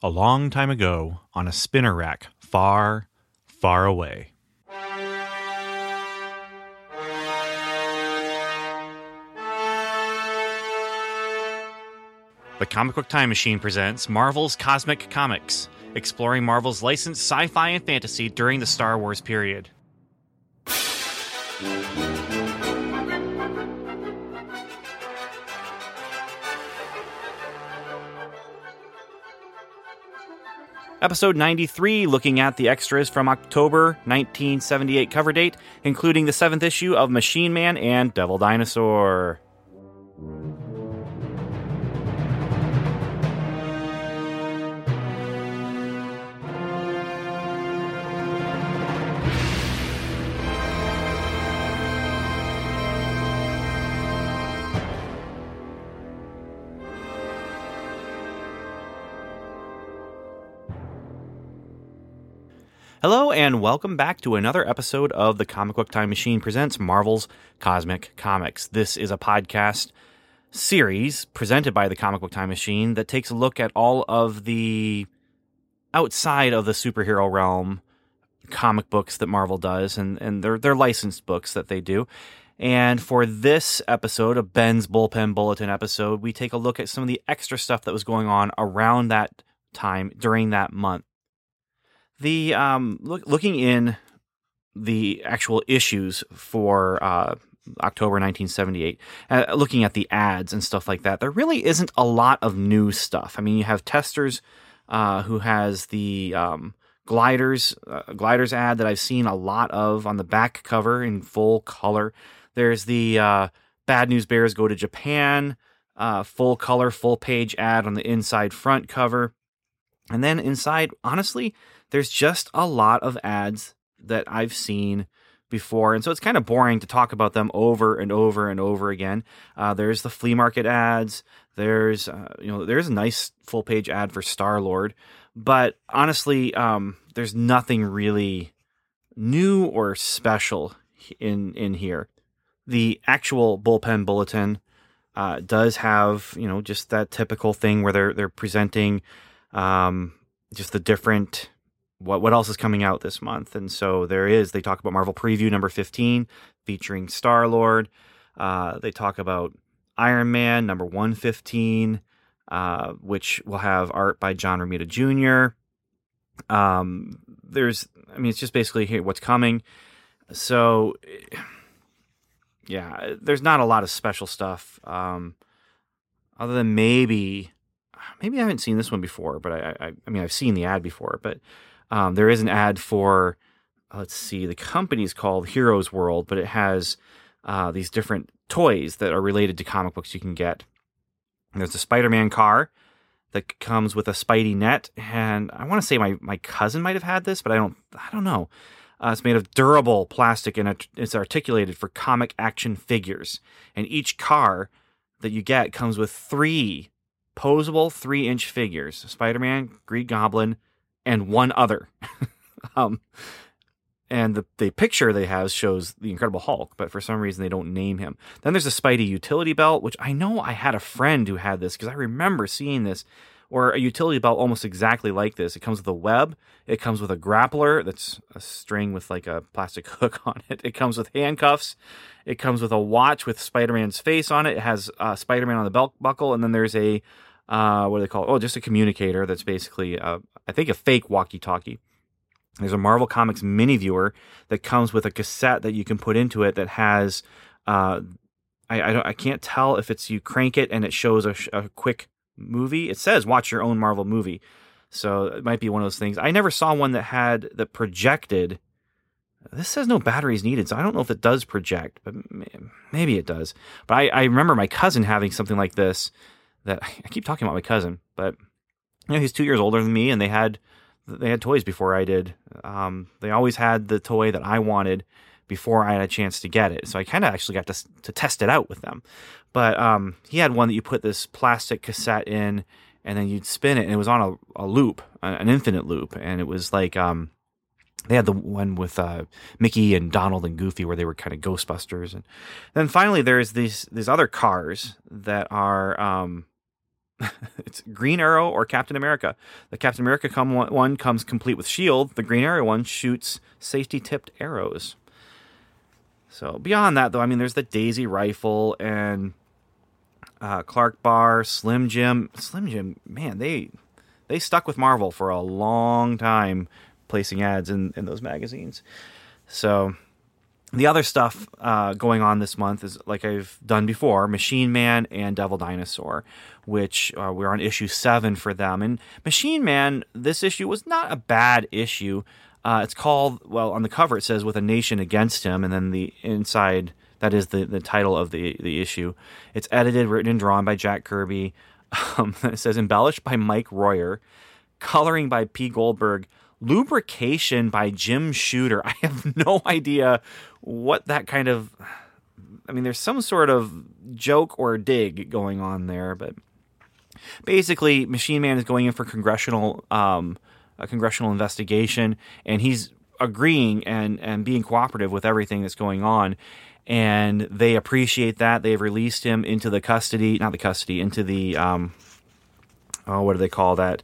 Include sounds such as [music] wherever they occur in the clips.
A long time ago, on a spinner rack, far, far away. The Comic Book Time Machine presents Marvel's Cosmic Comics, exploring Marvel's licensed sci fi and fantasy during the Star Wars period. Episode 93, looking at the extras from October 1978 cover date, including the seventh issue of Machine Man and Devil Dinosaur. Hello, and welcome back to another episode of the Comic Book Time Machine presents Marvel's Cosmic Comics. This is a podcast series presented by the Comic Book Time Machine that takes a look at all of the outside of the superhero realm comic books that Marvel does, and, and they're, they're licensed books that they do. And for this episode, a Ben's Bullpen Bulletin episode, we take a look at some of the extra stuff that was going on around that time during that month the um, look, looking in the actual issues for uh, October 1978, uh, looking at the ads and stuff like that, there really isn't a lot of new stuff. I mean, you have testers uh, who has the um, gliders uh, gliders ad that I've seen a lot of on the back cover in full color. There's the uh, Bad News Bears go to Japan uh, full color, full page ad on the inside front cover. And then inside, honestly, there's just a lot of ads that I've seen before. And so it's kind of boring to talk about them over and over and over again. Uh, there's the flea market ads. There's, uh, you know, there's a nice full page ad for Star Lord. But honestly, um, there's nothing really new or special in, in here. The actual bullpen bulletin uh, does have, you know, just that typical thing where they're, they're presenting um, just the different what what else is coming out this month? And so there is. They talk about Marvel Preview number fifteen, featuring Star Lord. Uh, they talk about Iron Man number one fifteen, uh, which will have art by John Romita Jr. Um, there's, I mean, it's just basically here what's coming. So, yeah, there's not a lot of special stuff. Um, other than maybe, maybe I haven't seen this one before, but I, I, I mean, I've seen the ad before, but um, there is an ad for, let's see, the company's called Heroes World, but it has uh, these different toys that are related to comic books you can get. And there's a Spider Man car that comes with a Spidey net, and I want to say my, my cousin might have had this, but I don't I don't know. Uh, it's made of durable plastic and it's articulated for comic action figures. And each car that you get comes with three posable three inch figures Spider Man, Green Goblin, and one other. [laughs] um, and the, the picture they have shows the Incredible Hulk, but for some reason they don't name him. Then there's a Spidey utility belt, which I know I had a friend who had this because I remember seeing this, or a utility belt almost exactly like this. It comes with a web, it comes with a grappler that's a string with like a plastic [laughs] hook on it. It comes with handcuffs, it comes with a watch with Spider Man's face on it. It has uh, Spider Man on the belt buckle, and then there's a uh, what do they call it? Oh, just a communicator that's basically, a, I think, a fake walkie talkie. There's a Marvel Comics mini viewer that comes with a cassette that you can put into it that has, uh, I, I, don't, I can't tell if it's you crank it and it shows a, a quick movie. It says watch your own Marvel movie. So it might be one of those things. I never saw one that had that projected. This says no batteries needed, so I don't know if it does project, but maybe it does. But I, I remember my cousin having something like this that [laughs] I keep talking about my cousin, but you know he's two years older than me, and they had they had toys before I did. Um, they always had the toy that I wanted before I had a chance to get it, so I kind of actually got to to test it out with them. But um, he had one that you put this plastic cassette in, and then you'd spin it, and it was on a, a loop, an infinite loop, and it was like um, they had the one with uh, Mickey and Donald and Goofy where they were kind of Ghostbusters, and then finally there's these these other cars that are um, [laughs] it's Green Arrow or Captain America. The Captain America come one comes complete with shield. The Green Arrow one shoots safety tipped arrows. So beyond that, though, I mean, there's the Daisy rifle and uh, Clark Bar, Slim Jim. Slim Jim, man, they they stuck with Marvel for a long time, placing ads in in those magazines. So the other stuff uh, going on this month is like I've done before Machine Man and Devil Dinosaur, which uh, we're on issue seven for them. And Machine Man, this issue was not a bad issue. Uh, it's called, well, on the cover it says With a Nation Against Him, and then the inside, that is the, the title of the, the issue. It's edited, written, and drawn by Jack Kirby. [laughs] Um, it says embellished by Mike Royer, coloring by P. Goldberg lubrication by Jim Shooter. [laughs] I have no idea what that kind of. I mean, there's some sort of joke or dig going on there, but basically, Machine Man is going in for congressional um, a congressional investigation, and he's agreeing and and being cooperative with everything that's going on. And they appreciate that. They've released him into the custody, not the custody, into the um, oh, what do they call that?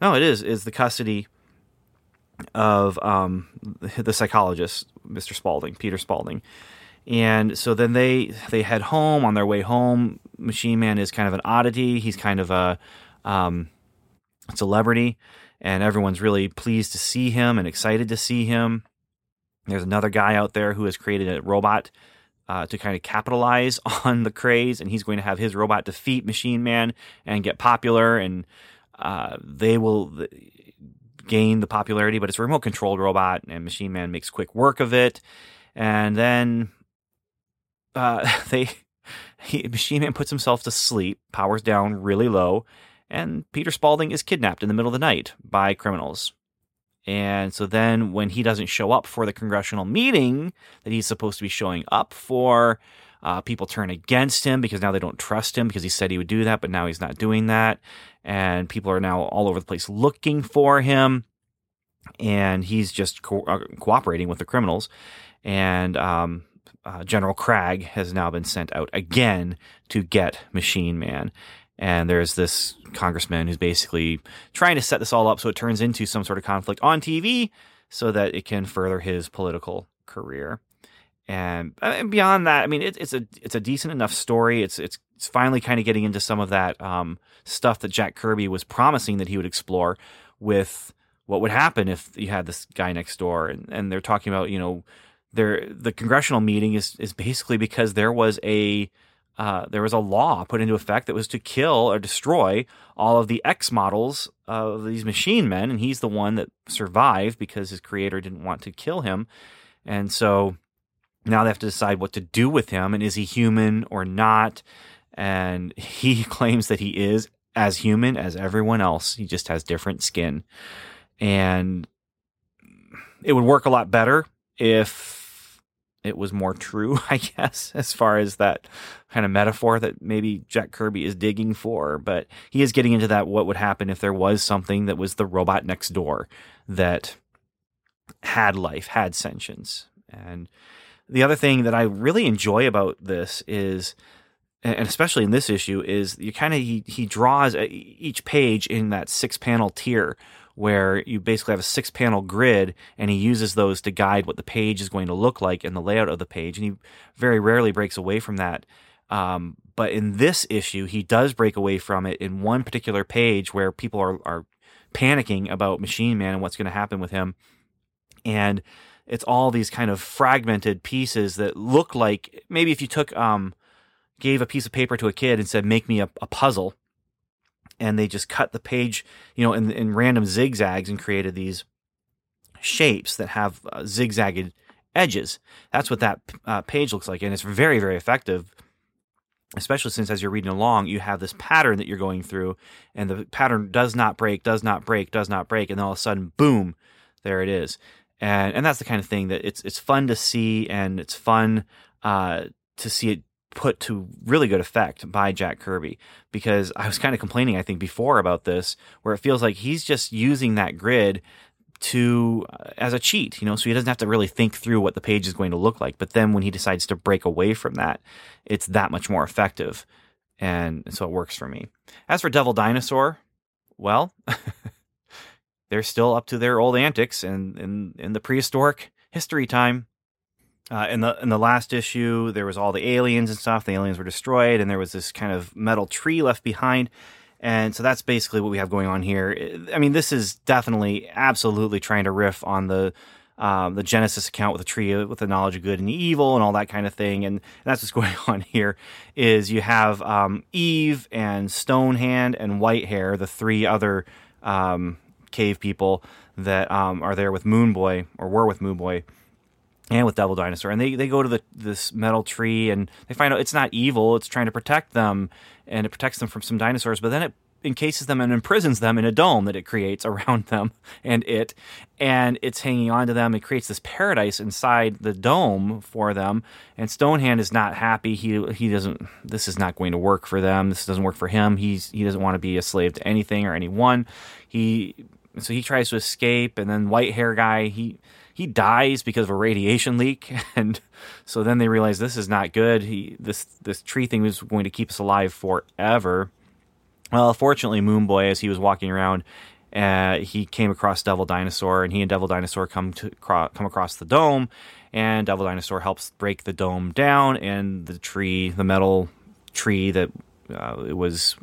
No, it is is the custody of um, the psychologist, Mr. Spaulding, Peter Spaulding. And so then they they head home. On their way home, Machine Man is kind of an oddity. He's kind of a um, celebrity, and everyone's really pleased to see him and excited to see him. There's another guy out there who has created a robot uh, to kind of capitalize [laughs] on the craze, and he's going to have his robot defeat Machine Man and get popular. And uh, they will gain the popularity, but it's a remote controlled robot, and Machine Man makes quick work of it. And then uh, [laughs] they he, Machine Man puts himself to sleep, powers down really low, and Peter Spaulding is kidnapped in the middle of the night by criminals. And so then, when he doesn't show up for the congressional meeting that he's supposed to be showing up for, uh, people turn against him because now they don't trust him because he said he would do that, but now he's not doing that. And people are now all over the place looking for him. And he's just co- uh, cooperating with the criminals. And um, uh, General Kragg has now been sent out again to get Machine Man. And there's this congressman who's basically trying to set this all up so it turns into some sort of conflict on TV so that it can further his political career. And, uh, and beyond that, I mean, it, it's a it's a decent enough story. It's it's it's finally kind of getting into some of that um, stuff that Jack Kirby was promising that he would explore with what would happen if you had this guy next door, and, and they're talking about you know there the congressional meeting is is basically because there was a uh, there was a law put into effect that was to kill or destroy all of the X models of these machine men, and he's the one that survived because his creator didn't want to kill him, and so now they have to decide what to do with him and is he human or not? And [laughs] he claims that he is as human as everyone else. He just has different skin. And it would work a lot better if it was more true [laughs] i guess as far as that kind of metaphor that maybe jack kirby is digging for. But he is getting into that what would happen if there was something that was the robot next door that had life had sentience. And the other thing that I really enjoy about this is, and especially in this issue, is you kind of he, he draws each page in that six panel tier where you basically have a six panel grid and he uses those to guide what the page is going to look like and the layout of the page. And he very rarely breaks away from that. Um, but in this issue, he does break away from it in one particular page where people are, are panicking about Machine Man and what's going to happen with him. And it's all these kind of fragmented pieces that look like maybe if you took um gave a piece of paper to a kid and said make me a, a puzzle and they just cut the page you know in, in random zigzags and created these shapes that have uh, zigzagged edges. That's what that uh, page looks like and it's very very effective especially since as you're reading along you have this pattern that you're going through and the pattern does not break does not break does not break and then all of a sudden boom there it is and and that's the kind of thing that it's it's fun to see and it's fun uh, to see it put to really good effect by Jack Kirby. Because I was kind of complaining I think before about this where it feels like he's just using that grid to uh, as a cheat you know so he doesn't have to really think through what the page is going to look like. But then when he decides to break away from that it's that much more effective. And so it works for me. As for Devil Dinosaur, well, [laughs] they're still up to their old antics and in, in the prehistoric history time. Uh, in the in the last issue, there was all the aliens and stuff. The aliens were destroyed, and there was this kind of metal tree left behind. And so that's basically what we have going on here. I mean, this is definitely, absolutely trying to riff on the um, the Genesis account with the tree with the knowledge of good and evil and all that kind of thing. And, and that's what's [laughs] going on here. Is you have um, Eve and Stonehand and Whitehair, the three other um, cave people that um, are there with Moon Boy or were with Moon Boy and with Devil Dinosaur, and they they go to the this metal tree and they find out it's not evil; it's trying to protect them, and it protects them from some dinosaurs. But then it encases them and imprisons them in a dome that it creates [laughs] around them and it, and it's hanging on to them. It creates this paradise inside the dome for them. And Stonehand is not happy. He he doesn't. This is not going to work for them. This doesn't work for him. He's he doesn't want to be a slave to anything or anyone. He so he tries to escape, and then white hair guy he he dies because of a radiation leak, [laughs] and so then they realize this is not good. He this this tree thing was going to keep us alive forever. Well, fortunately, Moon Boy, as he was walking around, uh, he came across Devil Dinosaur, and he and Devil Dinosaur come to come across the dome, and Devil Dinosaur helps break the dome down, and the tree, the metal tree that uh, it was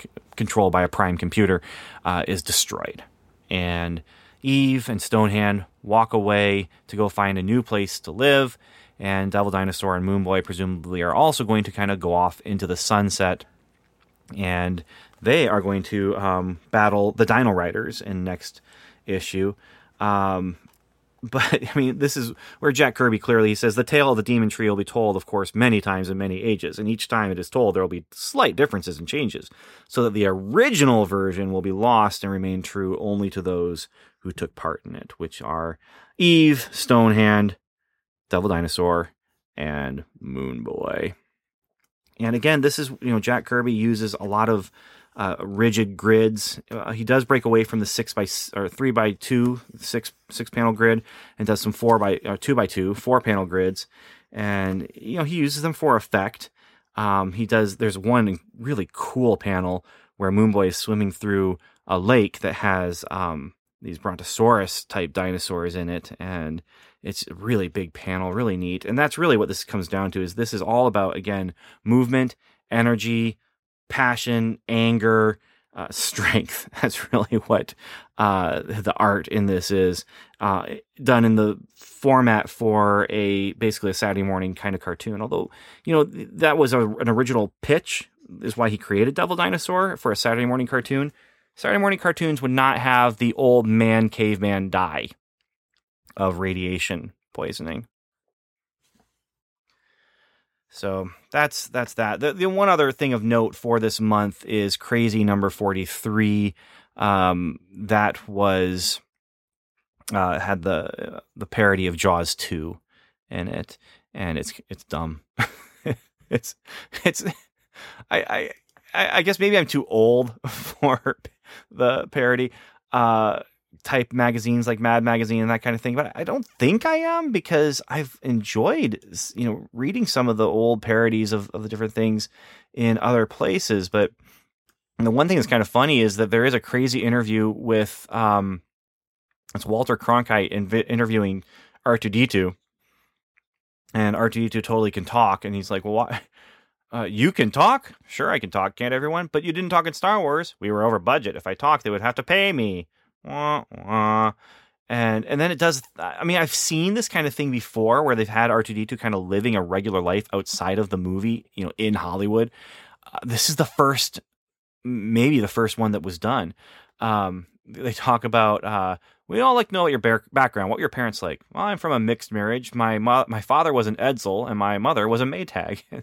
c- controlled by a prime computer, uh, is destroyed, and Eve and Stonehand walk away to go find a new place to live, and Devil Dinosaur and Moonboy presumably are also going to kind of go off into the sunset, and they are going to um, battle the Dino Riders in next issue. Um, but [laughs] I mean, this is where Jack Kirby clearly says the tale of the demon tree will be told, of course, many times in many ages, and each time it is told, there will be slight differences and changes, so that the original version will be lost and remain true only to those who took part in it, which are Eve, Stonehand, Devil Dinosaur, and Moon Boy. And again, this is you know Jack Kirby uses a lot of uh, rigid grids. Uh, he does break away from the six by or three by two six six panel grid and does some four by or two by two four panel grids, and you know he uses them for effect. Um, he does. There's one really cool panel where Moonboy is swimming through a lake that has um, these Brontosaurus type dinosaurs in it, and it's a really big panel, really neat. And that's really what this comes down to. Is this is all about again movement, energy, passion, anger, uh, [laughs] strength. That's really what uh, the art in this is uh, done in the format for a basically a Saturday morning kind of cartoon. Although you know that was a, an original pitch, is why he created Devil Dinosaur for a Saturday morning cartoon. Saturday morning cartoons would not have the old man caveman die of radiation poisoning. So that's that's that. The, the one other thing of note for this month is Crazy Number Forty Three. Um, that was uh, had the the parody of Jaws two in it, and it's it's dumb. [laughs] it's it's I I I guess maybe I'm too old [laughs] for the parody. Uh, type magazines like Mad Magazine and that kind of thing, but I don't think I am because I've enjoyed you know reading some of the old parodies of, of the different things in other places. But the one thing that's kind of funny is that there is a crazy interview with um, it's Walter Cronkite inv- interviewing R2D2, and R2D2 totally can talk, and he's like, "Well, why?" [laughs] Uh, you can talk? Sure, I can talk. Can't everyone? But you didn't talk in Star Wars. We were over budget. If I talked, they would have to pay me wah, wah. and and then it does. I mean, I've seen this kind of thing before where they've had R two D two kind of living a regular life outside of the movie, you know, in Hollywood. Uh, this is the first, maybe the first one that was done. Um, they talk about uh, we all like know what your bar- background, what your parents like. Well, I'm from a mixed marriage. My mo- my father was an Edsel and my mother was a Maytag. [laughs]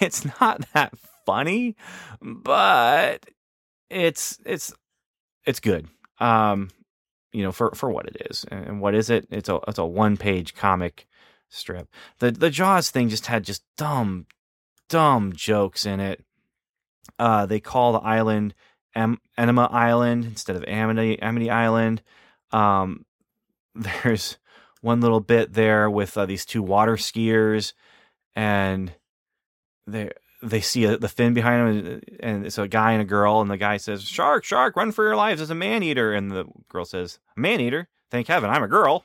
it's not that funny, but it's it's it's good um, you know, for for what it is. And what is it? It's a it's a one page comic strip. The the Jaws thing just had just dumb, dumb jokes in it. Uh, they call the island em- Enema Island instead of Amity Amity Island. Um, [laughs] there's one little bit there with uh, these two water skiers, and they they see a, the fin behind and, and it's a guy and a girl, and the guy says, "Shark, shark, run for your lives! It's a man eater!" And the girl says, "Man eater? Thank heaven, I'm a girl."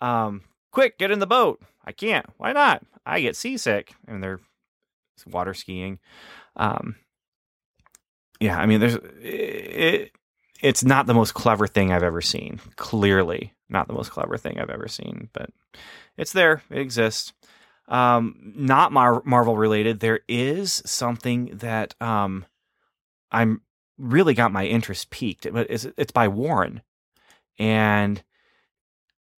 Um, quick, get in the boat. I can't. Why not? I get seasick, and they're water skiing. Um, yeah, I mean, there's it. It's not the most clever thing I've ever seen. Clearly, not the most clever thing I've ever seen, but it's there. It exists. Um, not Mar- Marvel related. There is something that um, I'm really got my interest peaked, but it's, it's by Warren, and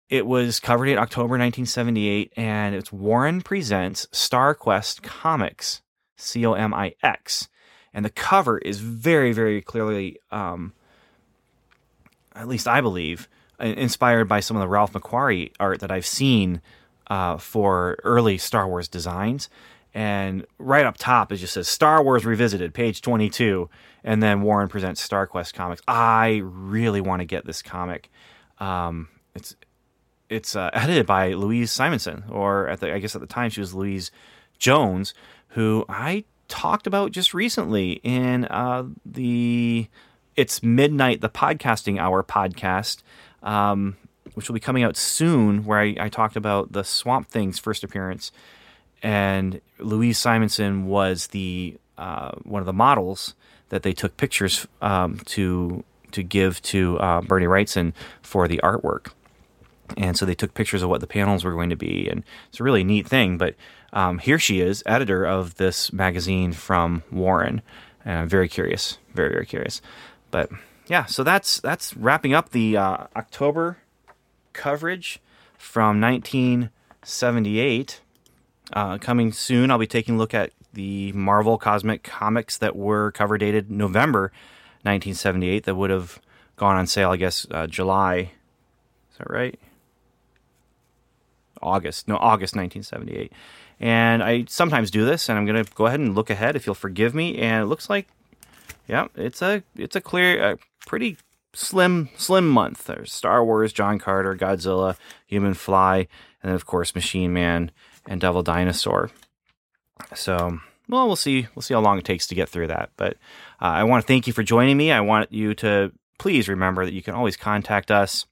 it was covered in October 1978, and it's Warren presents Star Quest Comics, C O M I X, and the cover is very, very clearly, um, at least I believe, inspired by some of the Ralph McQuarrie art that I've seen uh, for early Star Wars designs. And right up top, it just says Star Wars Revisited, page 22. And then Warren presents Star Quest comics. I really want to get this comic. Um, it's it's uh, [laughs] edited by Louise Simonson, or at the, I guess at the time she was Louise Jones, who I talked about just recently in uh, the It's Midnight, the Podcasting Hour podcast. Um, which will be coming out soon, where I, I talked about the Swamp Thing's first appearance, and Louise Simonson was the uh, one of the models that they took pictures um, to to give to uh, Bernie Wrightson for the artwork. And so they took pictures of what the panels were going to be, and it's a really neat thing. But um, here she is, editor of this magazine from Warren, and I'm very curious, very very curious. But yeah, so that's that's wrapping up the uh, October coverage from 1978. Uh, coming soon, I'll be taking a look at the Marvel Cosmic Comics that were cover dated November 1978 that would have gone on sale, I guess, uh, July. Is that right? August. No, August 1978. And I sometimes do this, and I'm going to go ahead and look ahead if you'll forgive me. And it looks like, yeah, it's a it's a clear, a pretty slim slim month. There's Star Wars, John Carter, Godzilla, Human Fly, and then of course Machine Man and Devil Dinosaur. So, well, we'll see. We'll see how long it takes to get through that. But uh, I want to thank you for joining me. I want you to please remember that you can always contact us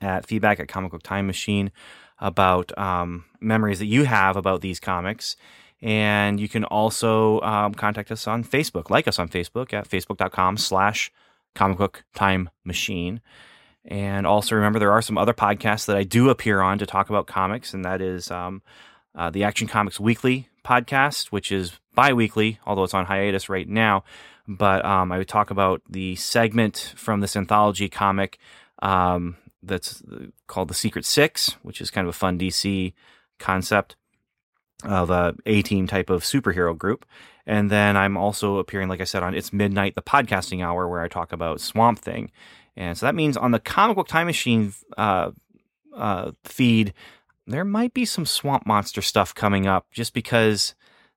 at feedback at Comic Book Time Machine about um, memories that you have about these comics. And you can also um, contact us on Facebook. Like us on Facebook at facebook.com slash Comic Book Time Machine. And also remember, there are some other podcasts that I do appear on to talk about comics, and that is um, uh, the Action Comics Weekly podcast, which is bi weekly, although it's on hiatus right now. But um, I would talk about the segment from this anthology comic um, that's called The Secret Six, which is kind of a fun DC concept of a A team type of superhero group. And then I'm also appearing, like I said, on It's Midnight, the podcasting hour, where I talk about Swamp Thing. And so that means on the Comic Book Time Machine uh, uh, feed, there might be some Swamp Monster stuff coming up just because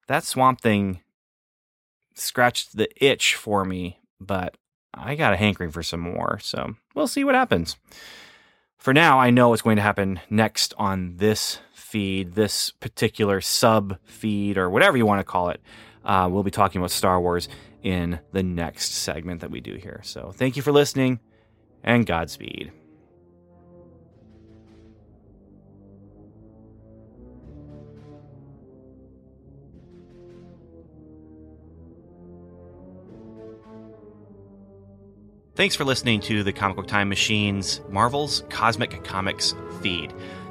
that Swamp Thing scratched the itch for me, but I got a hankering for some more. So we'll see what happens. For now, I know what's going to happen next on this feed, this particular sub feed, or whatever you want to call it. Uh, we'll be talking about Star Wars in the next segment that we do here. So thank you for listening and Godspeed. Thanks for listening to the Comic Book Time Machine's Marvel's Cosmic Comics feed.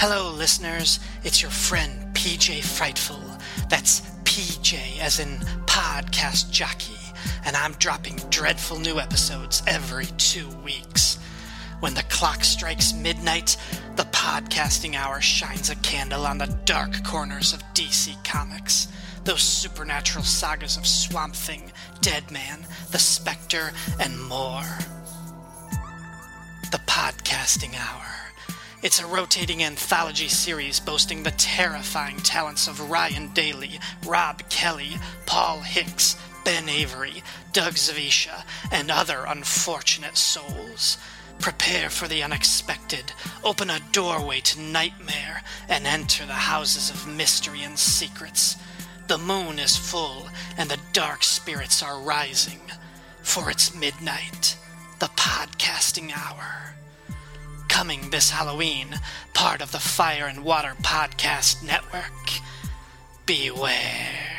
Hello, listeners. It's your friend PJ Frightful. That's PJ as in podcast jockey, and I'm dropping dreadful new episodes every two weeks. When the clock strikes midnight, the podcasting hour shines a candle on the dark corners of DC Comics. Those supernatural sagas of Swamp Thing, Deadman, The Spectre, and more. The Podcasting Hour. It's a rotating anthology series boasting the terrifying talents of Ryan Daly, Rob Kelly, Paul Hicks, Ben Avery, Doug Zawisza, and other unfortunate souls. Prepare for the unexpected, open a doorway to nightmare, and enter the houses of mystery and secrets. The moon is full, and the dark spirits are rising. For it's midnight, the podcasting hour. Coming this Halloween, part of the Fire and Water Podcast Network. Beware.